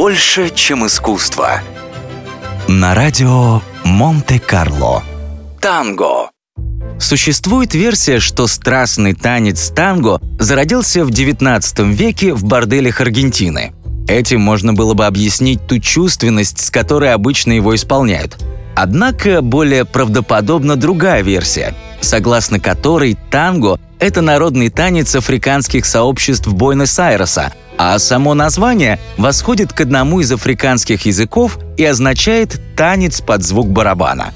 Больше, чем искусство. На радио Монте-Карло. Танго. Существует версия, что страстный танец танго зародился в XIX веке в борделях Аргентины. Этим можно было бы объяснить ту чувственность, с которой обычно его исполняют. Однако более правдоподобна другая версия, согласно которой танго – это народный танец африканских сообществ Буэнос-Айреса, а само название восходит к одному из африканских языков и означает «танец под звук барабана».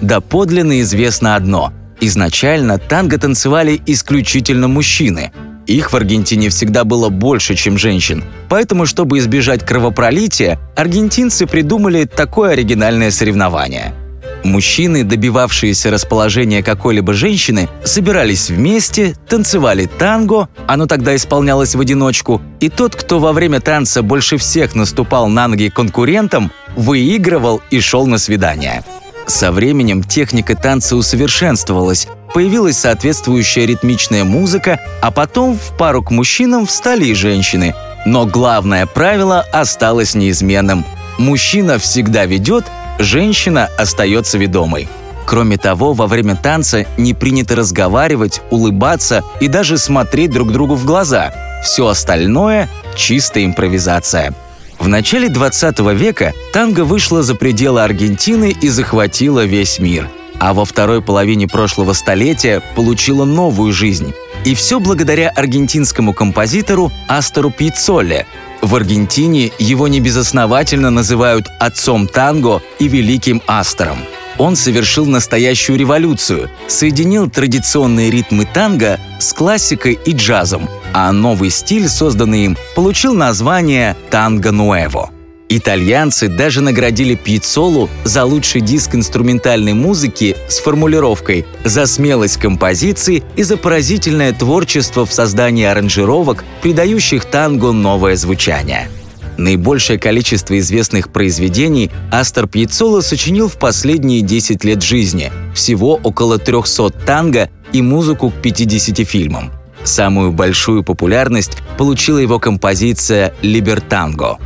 Доподлинно известно одно – изначально танго танцевали исключительно мужчины. Их в Аргентине всегда было больше, чем женщин, поэтому, чтобы избежать кровопролития, аргентинцы придумали такое оригинальное соревнование – Мужчины, добивавшиеся расположения какой-либо женщины, собирались вместе, танцевали танго, оно тогда исполнялось в одиночку, и тот, кто во время танца больше всех наступал на ноги конкурентам, выигрывал и шел на свидание. Со временем техника танца усовершенствовалась, появилась соответствующая ритмичная музыка, а потом в пару к мужчинам встали и женщины. Но главное правило осталось неизменным. Мужчина всегда ведет, женщина остается ведомой. Кроме того, во время танца не принято разговаривать, улыбаться и даже смотреть друг другу в глаза. Все остальное – чистая импровизация. В начале 20 века танго вышло за пределы Аргентины и захватило весь мир. А во второй половине прошлого столетия получило новую жизнь. И все благодаря аргентинскому композитору Астору Пиццолле, в Аргентине его небезосновательно называют «отцом танго» и «великим астером». Он совершил настоящую революцию, соединил традиционные ритмы танго с классикой и джазом, а новый стиль, созданный им, получил название «танго нуэво». Итальянцы даже наградили Пьяцолу за лучший диск инструментальной музыки с формулировкой «За смелость композиции и за поразительное творчество в создании аранжировок, придающих танго новое звучание». Наибольшее количество известных произведений Астер Пьяцоло сочинил в последние 10 лет жизни, всего около 300 танго и музыку к 50 фильмам. Самую большую популярность получила его композиция «Либертанго»,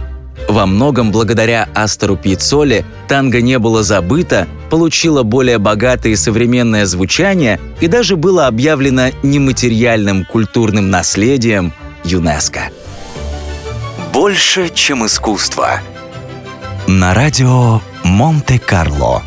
во многом благодаря Астору Пьяцоле танго не было забыто, получило более богатое и современное звучание и даже было объявлено нематериальным культурным наследием ЮНЕСКО. Больше, чем искусство. На радио Монте-Карло.